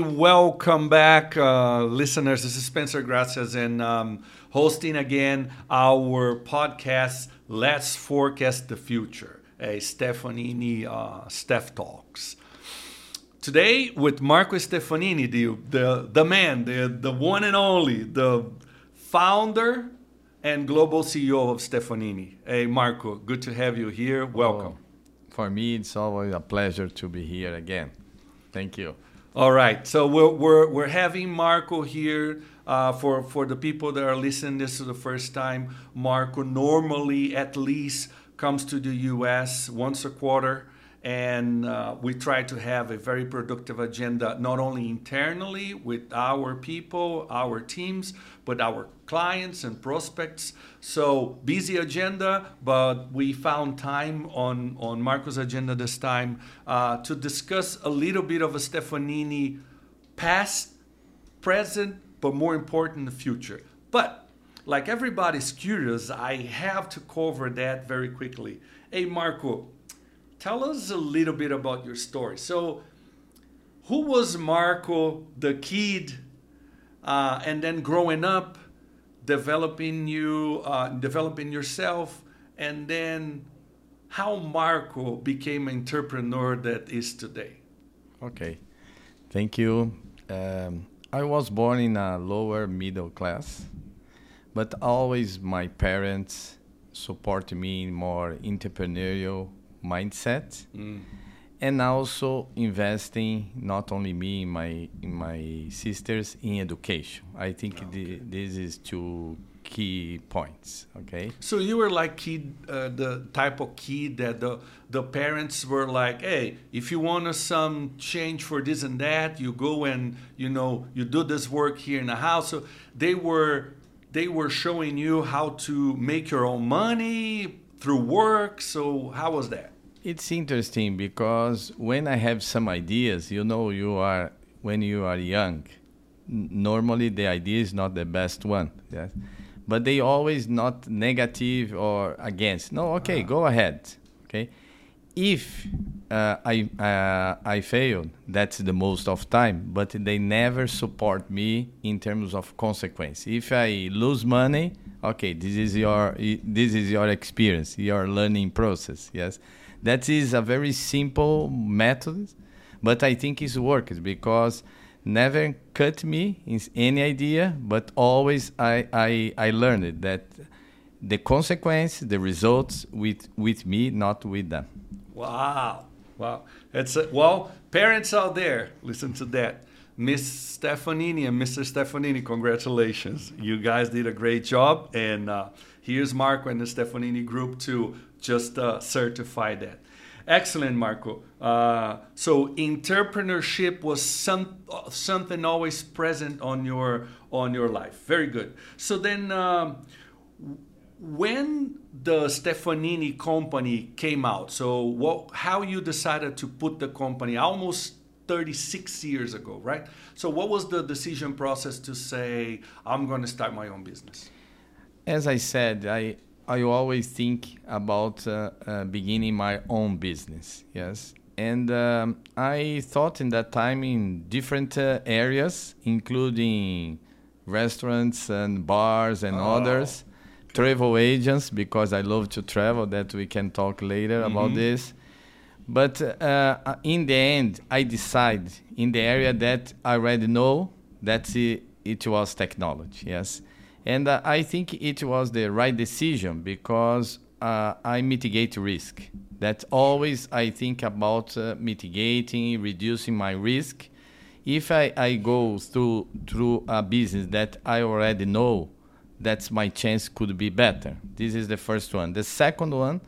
Welcome back, uh, listeners. This is Spencer Gracias and um, hosting again our podcast, Let's Forecast the Future, a Stefanini uh, Steph Talks. Today with Marco Stefanini, the, the, the man, the, the one and only, the founder and global CEO of Stefanini. Hey, Marco, good to have you here. Welcome. Oh, for me, it's always a pleasure to be here again. Thank you. All right. So we're, we're, we're having Marco here. Uh, for, for the people that are listening this is the first time, Marco normally at least comes to the US once a quarter and uh, we try to have a very productive agenda not only internally with our people our teams but our clients and prospects. So busy agenda but we found time on on marco's agenda this time uh, to discuss a little bit of a stefanini past present but more important the future. But like everybody's curious i have to cover that very quickly. Hey marco tell us a little bit about your story. So, who was Marco, the kid, uh, and then growing up, developing you, uh, developing yourself, and then how Marco became an entrepreneur that is today? Okay, thank you. Um, I was born in a lower middle class, but always my parents support me in more entrepreneurial mindset mm. and also investing not only me in my in my sisters in education i think okay. the, this is two key points okay so you were like kid uh, the type of kid that the the parents were like hey if you want some change for this and that you go and you know you do this work here in the house so they were they were showing you how to make your own money through work so how was that it's interesting because when I have some ideas, you know, you are when you are young, normally the idea is not the best one. Yes? But they always not negative or against. No, okay, uh-huh. go ahead. Okay. If uh, I uh, I fail, that's the most of time. But they never support me in terms of consequence. If I lose money, okay, this is your this is your experience, your learning process. Yes that is a very simple method, but I think it works because never cut me in any idea, but always I, I, I learned that the consequence, the results with, with me, not with them. Wow. Wow. It's a, well, parents out there, listen to that. Miss Stefanini and Mr. Stefanini, congratulations. You guys did a great job. And uh, here's Marco and the Stefanini group to just uh, certify that. Excellent, Marco. Uh, so entrepreneurship was some something always present on your on your life. Very good. So then, um, when the Stefanini company came out, so what? How you decided to put the company almost 36 years ago, right? So what was the decision process to say I'm going to start my own business? As I said, I I always think about uh, uh, beginning my own business. Yes, and um, I thought in that time in different uh, areas, including restaurants and bars and oh. others, travel agents because I love to travel. That we can talk later mm-hmm. about this. But uh, in the end, I decide in the area that I already know that it, it was technology. Yes and uh, I think it was the right decision because uh, I mitigate risk. That always I think about uh, mitigating, reducing my risk. If I, I go through through a business that I already know, that's my chance could be better. This is the first one. The second one,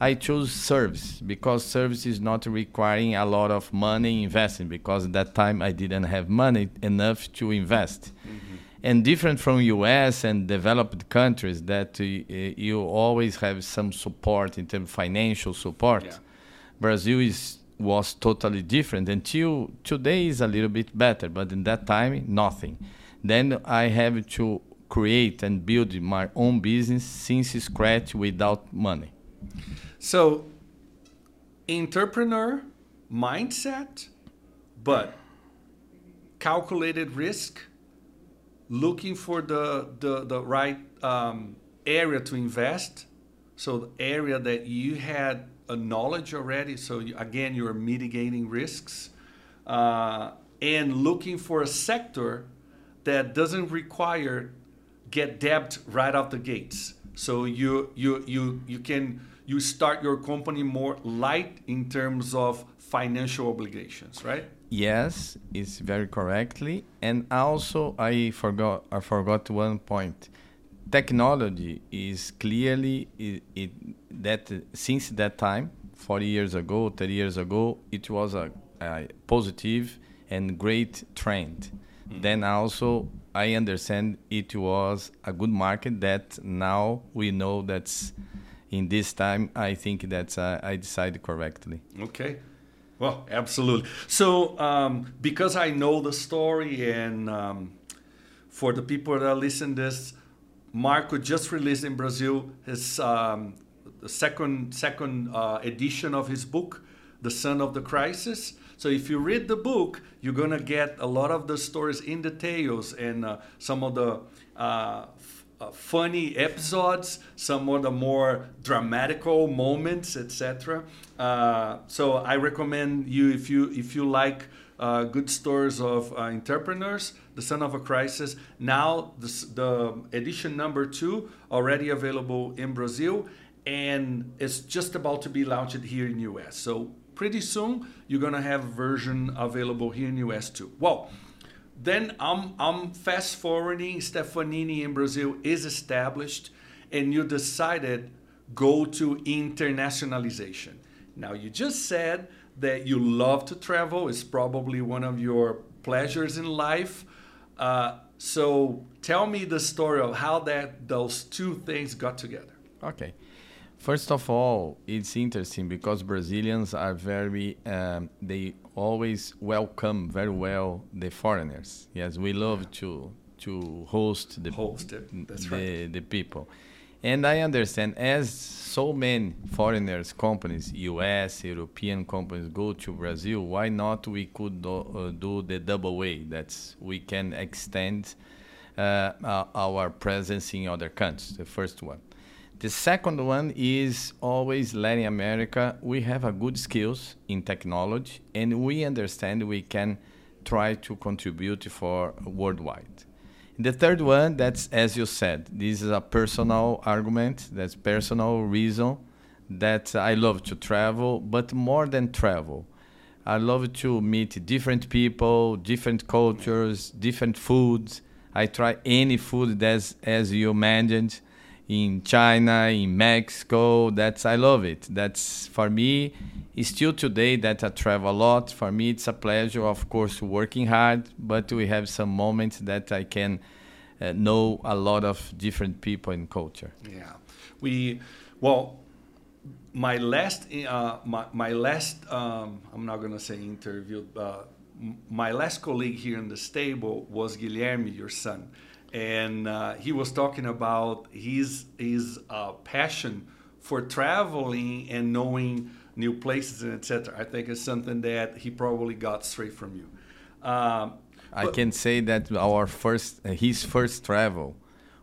I chose service because service is not requiring a lot of money investing because at that time I didn't have money enough to invest. Mm-hmm and different from US and developed countries that uh, you always have some support in terms of financial support. Yeah. Brazil is was totally different until today is a little bit better, but in that time nothing. Then I have to create and build my own business since scratch without money. So entrepreneur mindset, but calculated risk, looking for the the, the right um, area to invest. So the area that you had a knowledge already. So you, again, you're mitigating risks uh, and looking for a sector that doesn't require get debt right out the gates. So you you you you can you start your company more light in terms of financial obligations, right? Yes, it's very correctly. And also, I forgot I forgot one point. Technology is clearly it, it that since that time, 40 years ago, 30 years ago, it was a, a positive and great trend. Mm. Then also, I understand it was a good market that now we know that's in this time. I think that uh, I decided correctly. Okay. Well, absolutely. So, um, because I know the story, and um, for the people that listen this, Marco just released in Brazil his um, second second uh, edition of his book, The Son of the Crisis. So if you read the book, you're gonna get a lot of the stories in details and uh, some of the uh, uh, funny episodes, some of the more dramatical moments, etc. Uh, so I recommend you if you if you like uh, good stories of uh, entrepreneurs, The Son of a Crisis. Now the, the edition number two already available in Brazil, and it's just about to be launched here in US. So pretty soon you're gonna have a version available here in US too. Well then I'm, I'm fast forwarding. Stefanini in Brazil is established, and you decided go to internationalization. Now, you just said that you love to travel, it's probably one of your pleasures in life. Uh, so tell me the story of how that those two things got together. Okay. First of all, it's interesting because Brazilians are very, um, they always welcome very well the foreigners. Yes, we love to to host the host the, right. the people. And I understand as so many foreigners companies, US, European companies go to Brazil, why not we could do, uh, do the double way? That's we can extend uh, our presence in other countries. The first one. The second one is always Latin America. We have a good skills in technology, and we understand we can try to contribute for worldwide. The third one, that's as you said, this is a personal argument. That's personal reason that I love to travel, but more than travel, I love to meet different people, different cultures, different foods. I try any food that's as you mentioned in China, in Mexico. That's I love it. That's for me. Still today that I travel a lot. For me, it's a pleasure. Of course, working hard, but we have some moments that I can uh, know a lot of different people and culture. Yeah, we well. My last, uh, my, my last, um, I'm not gonna say interview. Uh, my last colleague here in the stable was Guilherme, your son and uh, he was talking about his his uh, passion for traveling and knowing new places and etc. I think it's something that he probably got straight from you. Um, I can say that our first uh, his first travel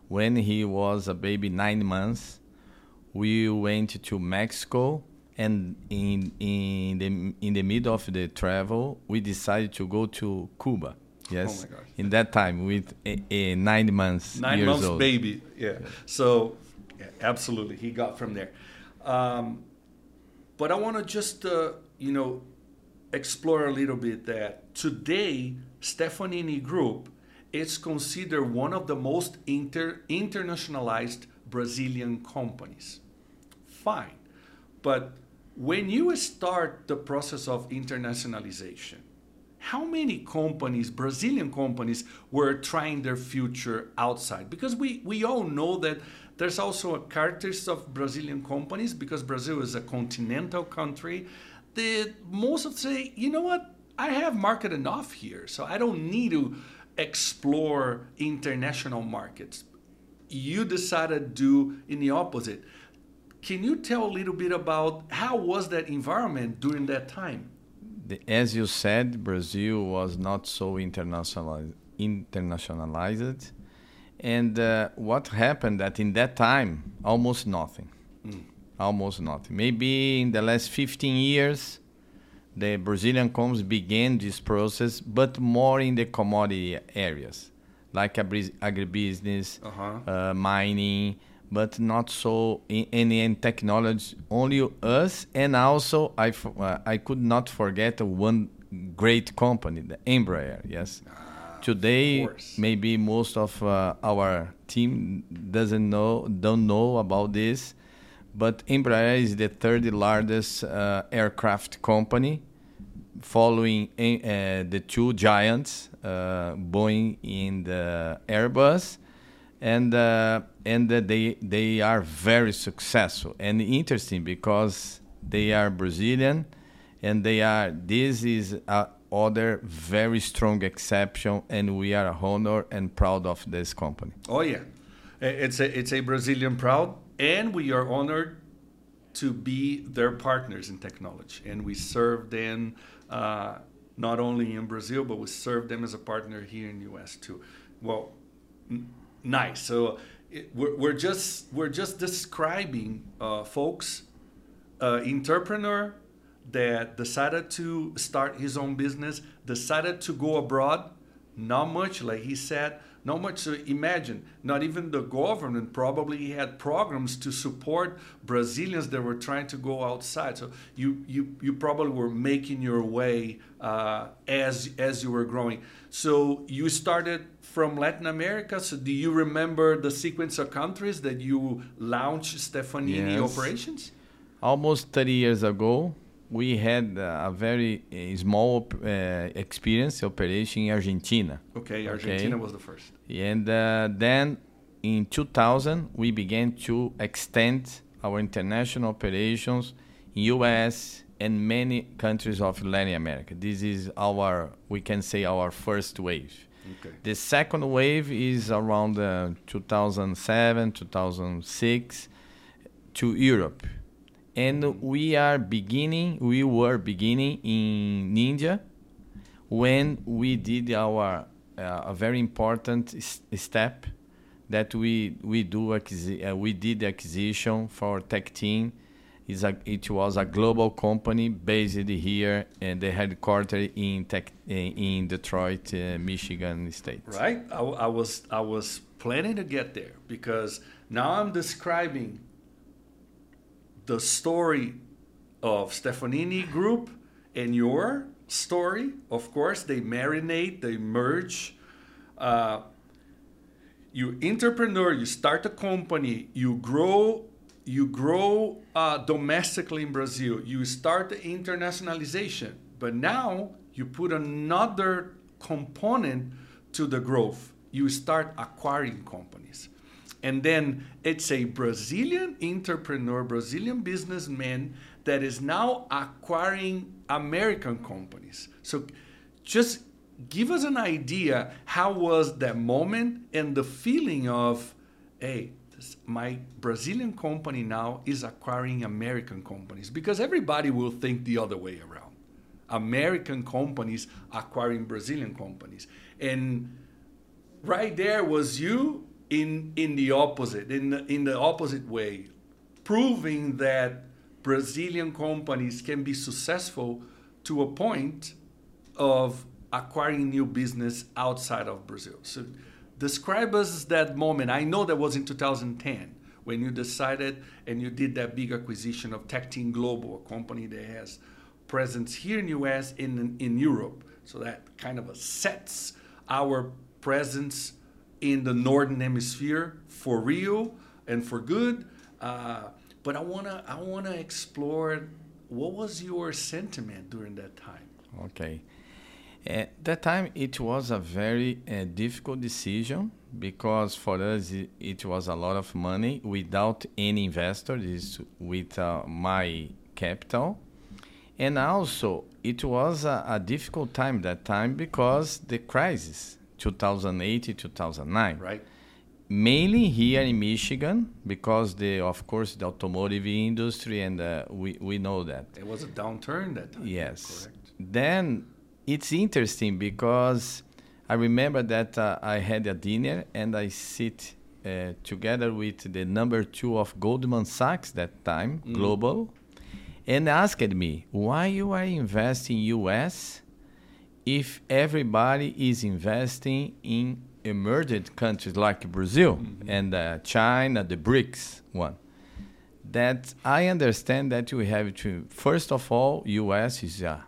when he was a baby nine months, we went to Mexico and in in the in the middle of the travel we decided to go to Cuba Yes. Oh in that time, with a, a nine months. Nine months old. baby. Yeah. yeah. So, yeah, absolutely, he got from there. Um, but I want to just, uh, you know, explore a little bit that today, Stefanini Group is considered one of the most inter- internationalized Brazilian companies. Fine. But when you start the process of internationalization, how many companies, Brazilian companies, were trying their future outside? Because we, we all know that there's also a characteristic of Brazilian companies because Brazil is a continental country. The most of say, you know what, I have market enough here, so I don't need to explore international markets. You decided to do in the opposite. Can you tell a little bit about how was that environment during that time? The, as you said, Brazil was not so internationalized, internationalized. And uh, what happened that in that time, almost nothing. Mm. Almost nothing. Maybe in the last 15 years, the Brazilian companies began this process, but more in the commodity areas, like agribusiness, uh-huh. uh, mining, but not so in, in, in, technology. Only us, and also I, uh, I could not forget one great company, the Embraer. Yes, ah, today maybe most of uh, our team doesn't know, don't know about this, but Embraer is the third largest uh, aircraft company, following uh, the two giants, uh, Boeing and the Airbus, and and they they are very successful and interesting because they are Brazilian, and they are. This is a other very strong exception, and we are honored and proud of this company. Oh yeah, it's a it's a Brazilian proud and we are honored to be their partners in technology. And we serve them uh, not only in Brazil, but we serve them as a partner here in the U.S. too. Well, nice. So it, we're, we're, just we're just describing uh, folks, uh, entrepreneur that decided to start his own business, decided to go abroad. Not much, like he said, not much to imagine. Not even the government probably had programs to support Brazilians that were trying to go outside. So you you you probably were making your way uh, as as you were growing. So you started from Latin America. So do you remember the sequence of countries that you launched Stefanini yes. operations? Almost 30 years ago, we had a very uh, small uh, experience operation in Argentina. Okay, Argentina okay? was the first. And uh, then in 2000, we began to extend our international operations in U.S. and many countries of Latin America. This is our, we can say, our first wave. Okay. The second wave is around uh, 2007, 2006 to Europe and we are beginning we were beginning in India when we did our uh, a very important step that we we do uh, we did the acquisition for TechTeam a, it was a global company based here and the headquarters in tech in Detroit, uh, Michigan state. Right. I, I was I was planning to get there because now I'm describing the story of Stefanini Group and your story. Of course, they marinate, they merge. Uh, you entrepreneur, you start a company, you grow, you grow uh, domestically in Brazil. You start the internationalization, but now you put another component to the growth. You start acquiring companies. And then it's a Brazilian entrepreneur, Brazilian businessman that is now acquiring American companies. So just give us an idea how was that moment and the feeling of, hey, my Brazilian company now is acquiring American companies because everybody will think the other way around. American companies acquiring Brazilian companies. And right there was you in in the opposite in the, in the opposite way proving that brazilian companies can be successful to a point of acquiring new business outside of brazil so describe us that moment i know that was in 2010 when you decided and you did that big acquisition of team global a company that has presence here in us in in europe so that kind of sets our presence in the northern hemisphere for real and for good. Uh, but I wanna I wanna explore what was your sentiment during that time. Okay. At that time, it was a very uh, difficult decision because for us it, it, was a lot of money without any investor. This with uh, my capital, and also it was a, a difficult time that time because the crisis 2008 2009 right. Mainly here in michigan because the of course the automotive industry and uh, we, we know that. It was a downturn that time. Yes. Correct. then it's interesting because I remember that uh, I had a dinner and I sit uh, together with the number two of Goldman Sachs that time, mm. global, and asked me why you are investing US if everybody is investing in emerging countries like Brazil mm-hmm. and uh, China, the BRICS one. That I understand that we have to first of all, US is uh, is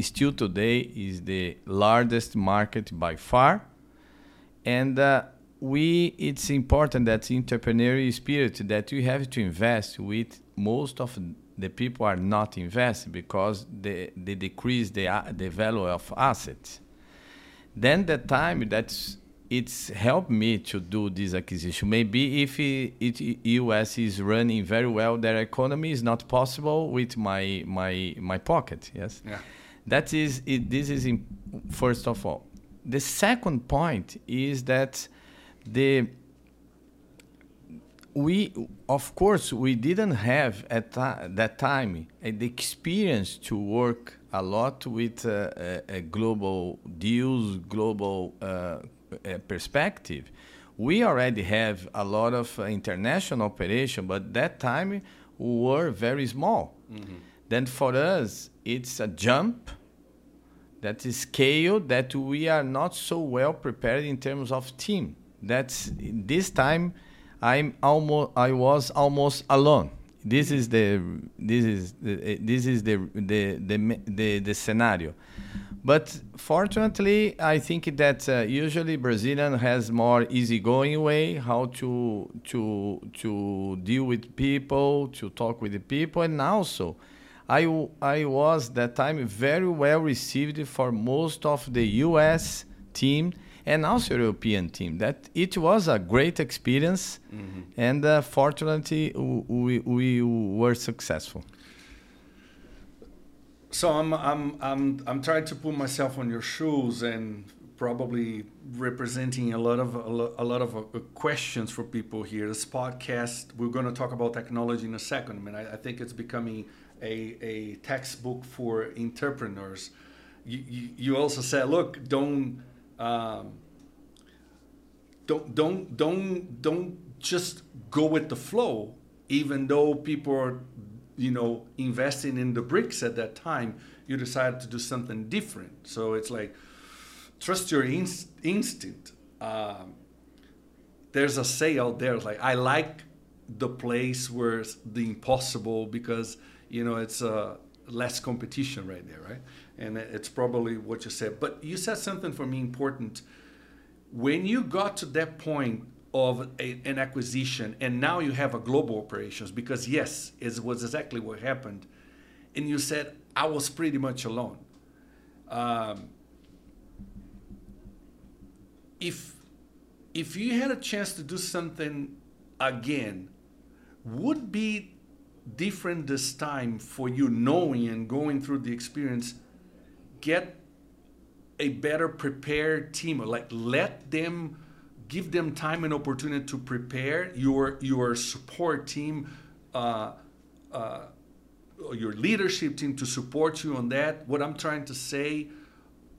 still today is the largest market by far, and uh, we it's important that entrepreneurial spirit that we have to invest with most of the people are not investing because they, they decrease the, the value of assets. Then the time that's it's helped me to do this acquisition. Maybe if it, it, US is running very well, their economy is not possible with my my my pocket. Yes, yeah. That is it, this is in, first of all. The second point is that the we of course we didn't have at that time uh, the experience to work a lot with uh, a, global deals global uh, perspective we already have a lot of uh, international operation but that time we were very small mm-hmm. Then for us it's a jump that is scale that we are not so well prepared in terms of team that's this time I'm almost I was almost alone. This is the this is the, this is the the the the, the scenario. But fortunately, I think that uh, usually Brazilian has more easygoing way how to to to deal with people, to talk with the people, and also I I was that time very well received for most of the U.S. team and also European team. That it was a great experience, mm-hmm. and uh, fortunately we, we were successful. So I'm I'm I'm I'm trying to put myself on your shoes and probably representing a lot of a lot of uh, questions for people here. This podcast, we're going to talk about technology in a second. I mean, I, I think it's becoming a, a textbook for entrepreneurs. You, you, you also said, look, don't um, don't don't don't don't just go with the flow even though people are you know investing in the BRICS at that time you decided to do something different so it's like trust your inst- instinct um, there's a say out there like i like the place where the impossible because you know it's uh, less competition right there right and it's probably what you said. But you said something for me important. When you got to that point of a, an acquisition, and now you have a global operations, because yes, it was exactly what happened, and you said I was pretty much alone. Um, if if you had a chance to do something again, would be different this time for you knowing and going through the experience get a better prepared team like let them give them time and opportunity to prepare your your support team uh, uh, your leadership team to support you on that what i'm trying to say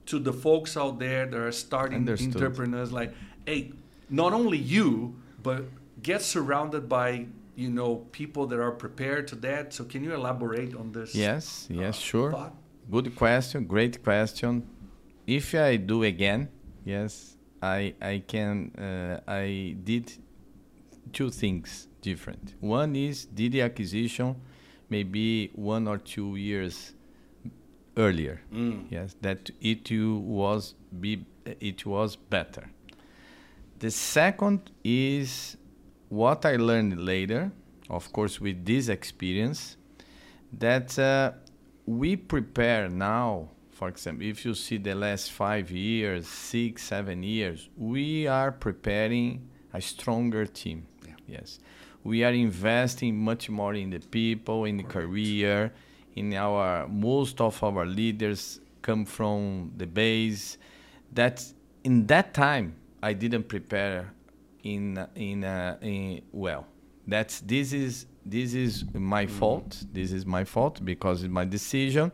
to the folks out there that are starting Understood. entrepreneurs like hey not only you but get surrounded by you know people that are prepared to that so can you elaborate on this yes yes uh, sure thought? Good question. Great question. If I do again, yes, I I can. Uh, I did two things different. One is did the acquisition maybe one or two years earlier. Mm. Yes, that it was be it was better. The second is what I learned later, of course, with this experience, that uh, we prepare now, for example, if you see the last five years, six, seven years, we are preparing a stronger team. Yeah. Yes. We are investing much more in the people, in the career, in our most of our leaders come from the base. That in that time I didn't prepare in in, uh, in well. That's this is this is my mm-hmm. fault. This is my fault because it's my decision.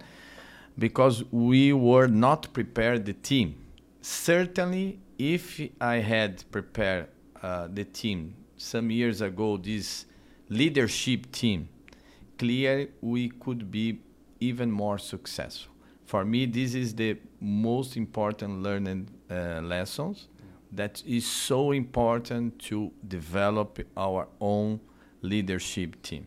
because we were not prepared the team. Certainly, if I had prepared uh, the team some years ago, this leadership team, clear we could be even more successful. For me, this is the most important learning uh, lessons that is so important to develop our own leadership team.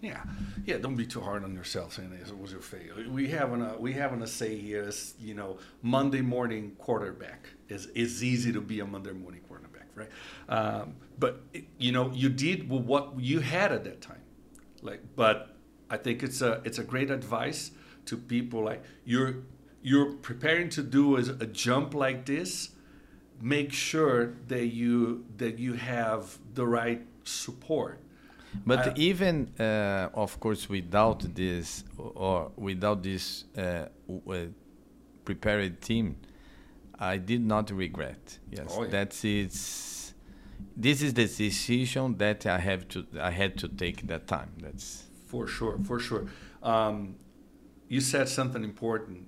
Yeah, yeah. Don't be too hard on yourself saying it was your failure. We having a we having a say here is you know Monday morning quarterback is is easy to be a Monday morning quarterback, right? Um, but it, you know you did what you had at that time, like. But I think it's a it's a great advice to people like you're you're preparing to do is a jump like this. Make sure that you that you have the right support but I, even, uh, of course, without this or without this uh, uh, prepared team, I did not regret. Yes, oh, yeah. that's it's. This is the decision that I have to. I had to take that time. That's for sure. For sure. Um, you said something important.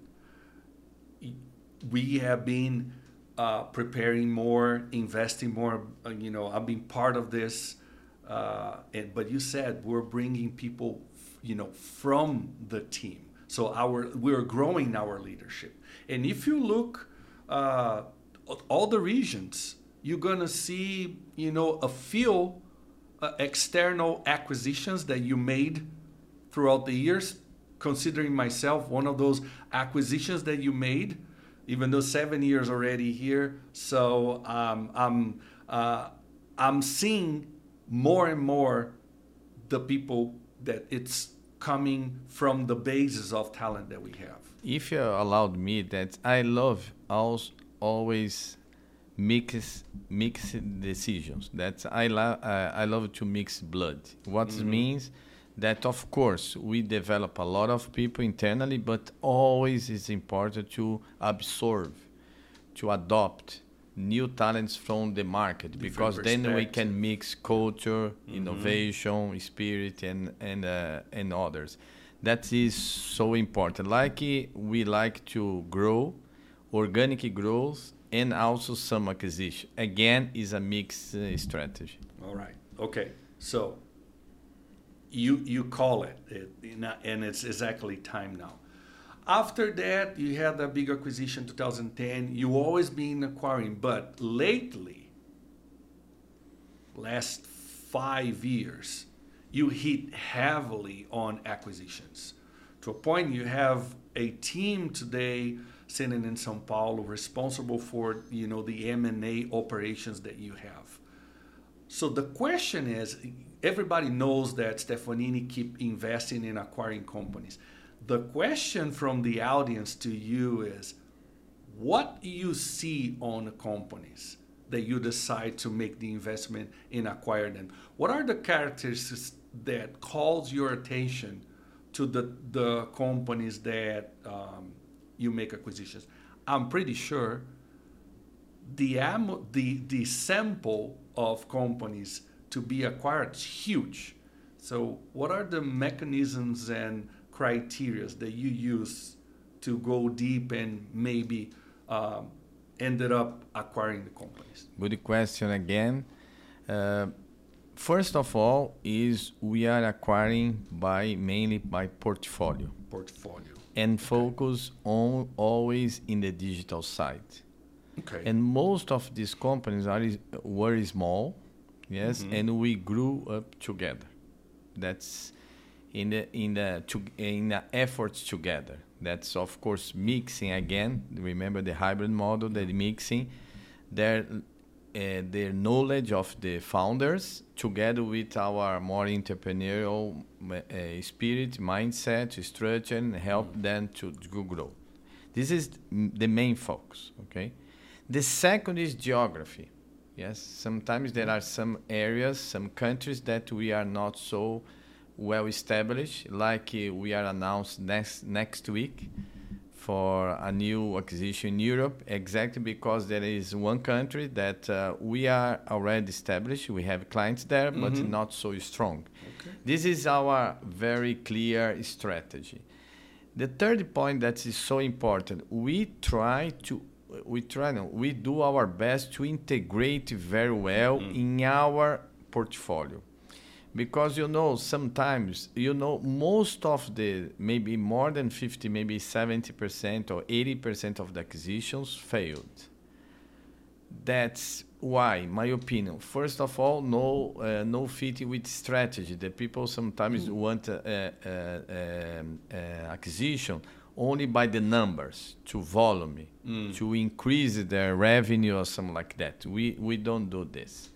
We have been uh, preparing more, investing more. Uh, you know, I've been part of this uh, and but you said we're bringing people, you know, from the team. So our we're growing our leadership. And if you look uh, all the regions, you're gonna see, you know, a few uh, external acquisitions that you made throughout the years. Considering myself one of those acquisitions that you made, even though seven years already here. So um, I'm uh, I'm seeing more and more the people that it's coming from the basis of talent that we have. If you allowed me that I love also always mix mix decisions. That I love uh, I love to mix blood. What mm-hmm. means that of course we develop a lot of people internally, but always it's important to absorb, to adopt new talents from the market because then we can mix culture, mm-hmm. innovation, spirit, and and uh, and others. That is so important. Like we like to grow, organic growth, and also some acquisition. Again, is a mixed uh, strategy. All right. Okay. So you you call it, it and it's exactly time now. After that, you had a big acquisition 2010. You always been acquiring, but lately, last five years, you hit heavily on acquisitions. To a point, you have a team today sitting in São Paulo responsible for you know the M&A operations that you have. So the question is, everybody knows that Stefanini keep investing in acquiring companies. The question from the audience to you is what you see on companies that you decide to make the investment in acquire them? What are the characteristics that calls your attention to the, the companies that um, you make acquisitions? I'm pretty sure the, the, the sample of companies to be acquired is huge so what are the mechanisms and criteria that you use to go deep and maybe um, ended up acquiring the companies? Good question again. Uh, first of all, is we are acquiring by mainly by portfolio. Portfolio. And focus on always in the digital side. Okay. And most of these companies are were small, yes, mm-hmm. and we grew up together. That's in the in the to, in the efforts together. That's of course mixing again. Remember the hybrid model, the mixing their uh, their knowledge of the founders together with our more entrepreneurial uh, spirit, mindset, structure, and help mm. them to, to grow. This is the main focus. Okay. The second is geography. Yes, sometimes there are some areas, some countries that we are not so well established, like uh, we are announced next next week for a new acquisition in Europe, exactly because there is one country that uh, we are already established. We have clients there, mm-hmm. but not so strong. Okay. This is our very clear strategy. The third point that is so important, we try to we try no, we do our best to integrate very well mm. in our portfolio because you know sometimes you know most of the maybe more than 50 maybe 70% or 80% of the acquisitions failed that's why my opinion first of all no uh, no fit with strategy the people sometimes mm. want uh, uh, um, uh, acquisition only by the numbers to volume mm. to increase their revenue or something like that we we don't do this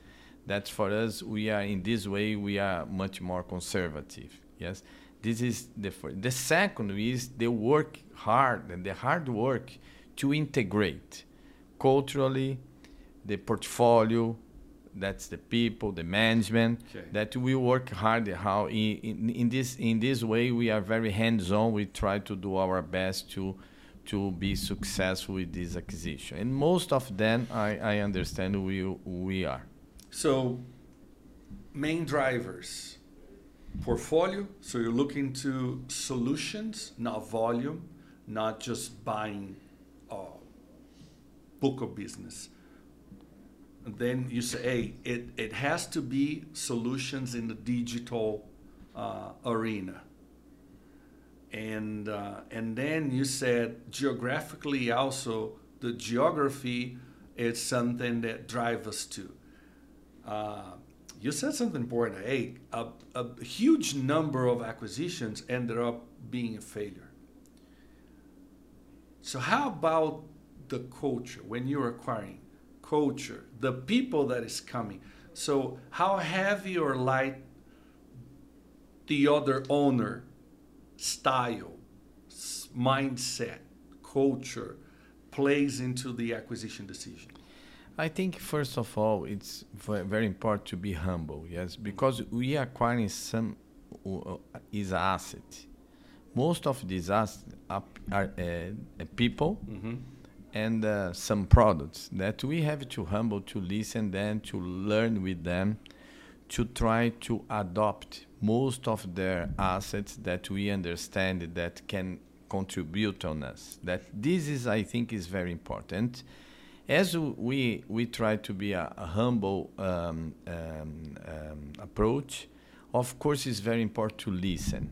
That's for us we are in this way we are much more conservative yes this is the first. the second is the work hard and the hard work to integrate culturally the portfolio that's the people the management okay. that we work hard how in, in, in, this in this way we are very hands on we try to do our best to to be successful with this acquisition and most of them i, I understand we we are so, main drivers portfolio. So, you're looking to solutions, not volume, not just buying a book of business. Then you say, hey, it, it has to be solutions in the digital uh, arena. And, uh, and then you said geographically also, the geography is something that drives us to uh, you said something important. Hey, a, a huge number of acquisitions ended up being a failure. So, how about the culture when you're acquiring culture, the people that is coming? So, how heavy or light the other owner style, mindset, culture plays into the acquisition decision? I think first of all, it's very important to be humble. Yes, because we are acquiring some uh, is asset. Most of these assets are, are uh, people mm-hmm. And uh, some products that we have to humble to listen them to learn with them to try to adopt most of their assets that we understand that can contribute on us. That this is, I think, is very important as we we try to be a, a humble um, um, um, approach, of course, it's very important to listen.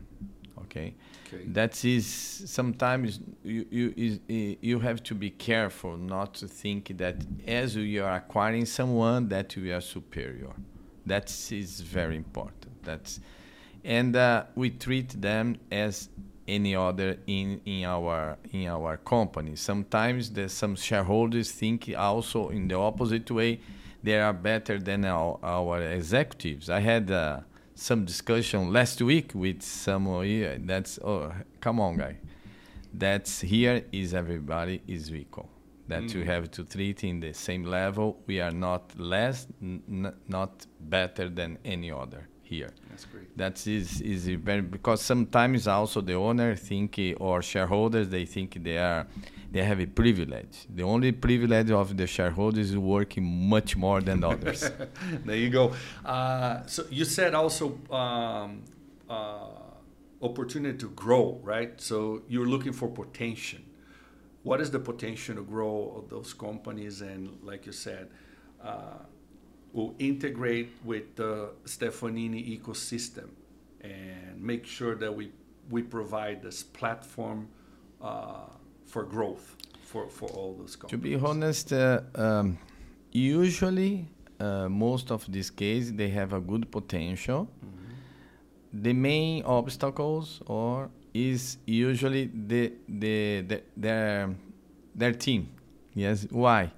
Okay, okay. that is sometimes you you is, you have to be careful not to think that as you are acquiring someone that you are superior. That is very important. That's and uh, we treat them as any other in, in our in our company. Sometimes the, some shareholders think also in the opposite way they are better than our, our executives. I had uh, some discussion last week with some here. That's oh come on guy, that's here is everybody is equal. That mm. you have to treat in the same level. We are not less, not better than any other here. That's great. That is is very because sometimes also the owner think or shareholders they think they are they have a privilege. The only privilege of the shareholders is working much more than others. there you go. Uh, so you said also um, uh, opportunity to grow, right? So you're looking for potential. What is the potential to grow of those companies? And like you said. Uh, will integrate with the Stefanini ecosystem and make sure that we, we provide this platform uh, for growth for, for all those companies. To be honest, uh, um, usually uh, most of these cases they have a good potential. Mm-hmm. The main obstacles or is usually the, the, the their their team. Yes, why?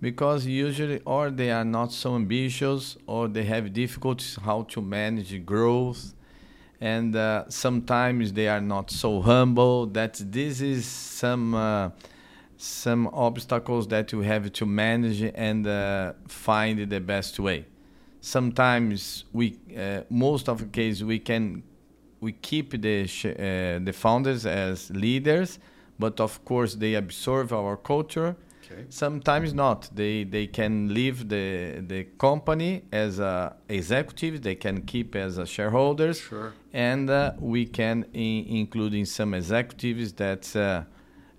because usually or they are not so ambitious or they have difficulties how to manage growth and uh, sometimes they are not so humble that this is some uh, some obstacles that you have to manage and uh, find the best way. Sometimes we uh, most of the case we can we keep the uh, the founders as leaders but of course they absorb our culture Okay. Sometimes not. They they can leave the the company as a executive. They can keep as a shareholders. Sure. And uh, we can in, include in some executives that. Uh,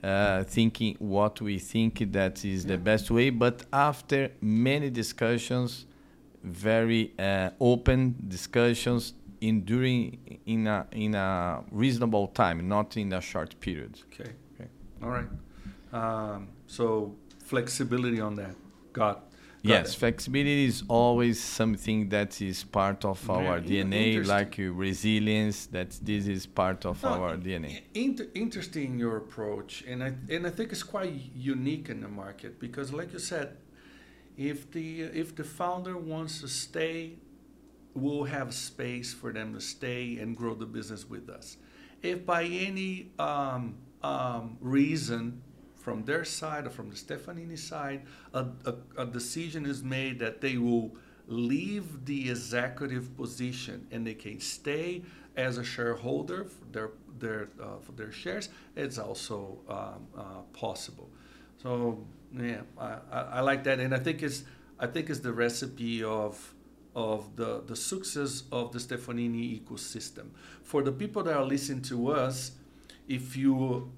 uh, thinking what we think that is yeah. the best way, but after many discussions, very uh, open discussions in during in a in a reasonable time, not in a short period. Okay. Okay. All right. Um, so flexibility on that. Got. yes, it. flexibility is always something that is part of our DNA, like resilience. That this is part of no, our DNA. Inter- interesting your approach, and I and I think it's quite unique in the market because, like you said, if the if the founder wants to stay, we'll have space for them to stay and grow the business with us. If by any um, um, reason from their side or from the Stefanini side, a, a, a, decision is made that they will leave the executive position and they can stay as a shareholder for their their uh, for their shares. It's also um, uh, possible. So yeah, I, I, I, like that, and I think it's I think it's the recipe of of the the success of the Stefanini ecosystem. For the people that are listening to us, if you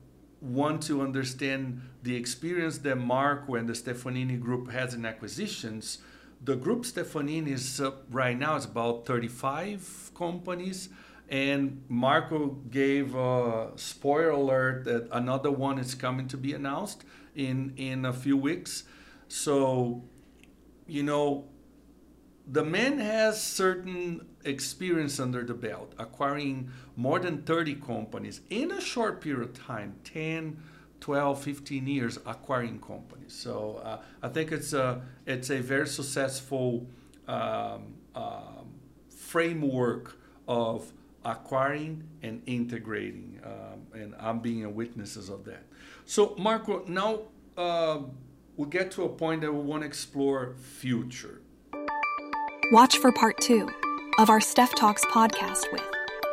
want to understand the experience that Marco and the Stefanini group has in acquisitions, the group Stefanini is uh, right now is about 35 companies. And Marco gave a spoiler alert that another one is coming to be announced in, in a few weeks. So, you know, the man has certain experience under the belt, acquiring more than 30 companies in a short period of time 10, 12, 15 years acquiring companies. So uh, I think it's a, it's a very successful um, um, framework of acquiring and integrating. Um, and I'm being a witnesses of that. So Marco, now uh, we get to a point that we want to explore future. Watch for part two of our Steph Talks podcast with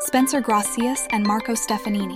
Spencer Gracias and Marco Stefanini.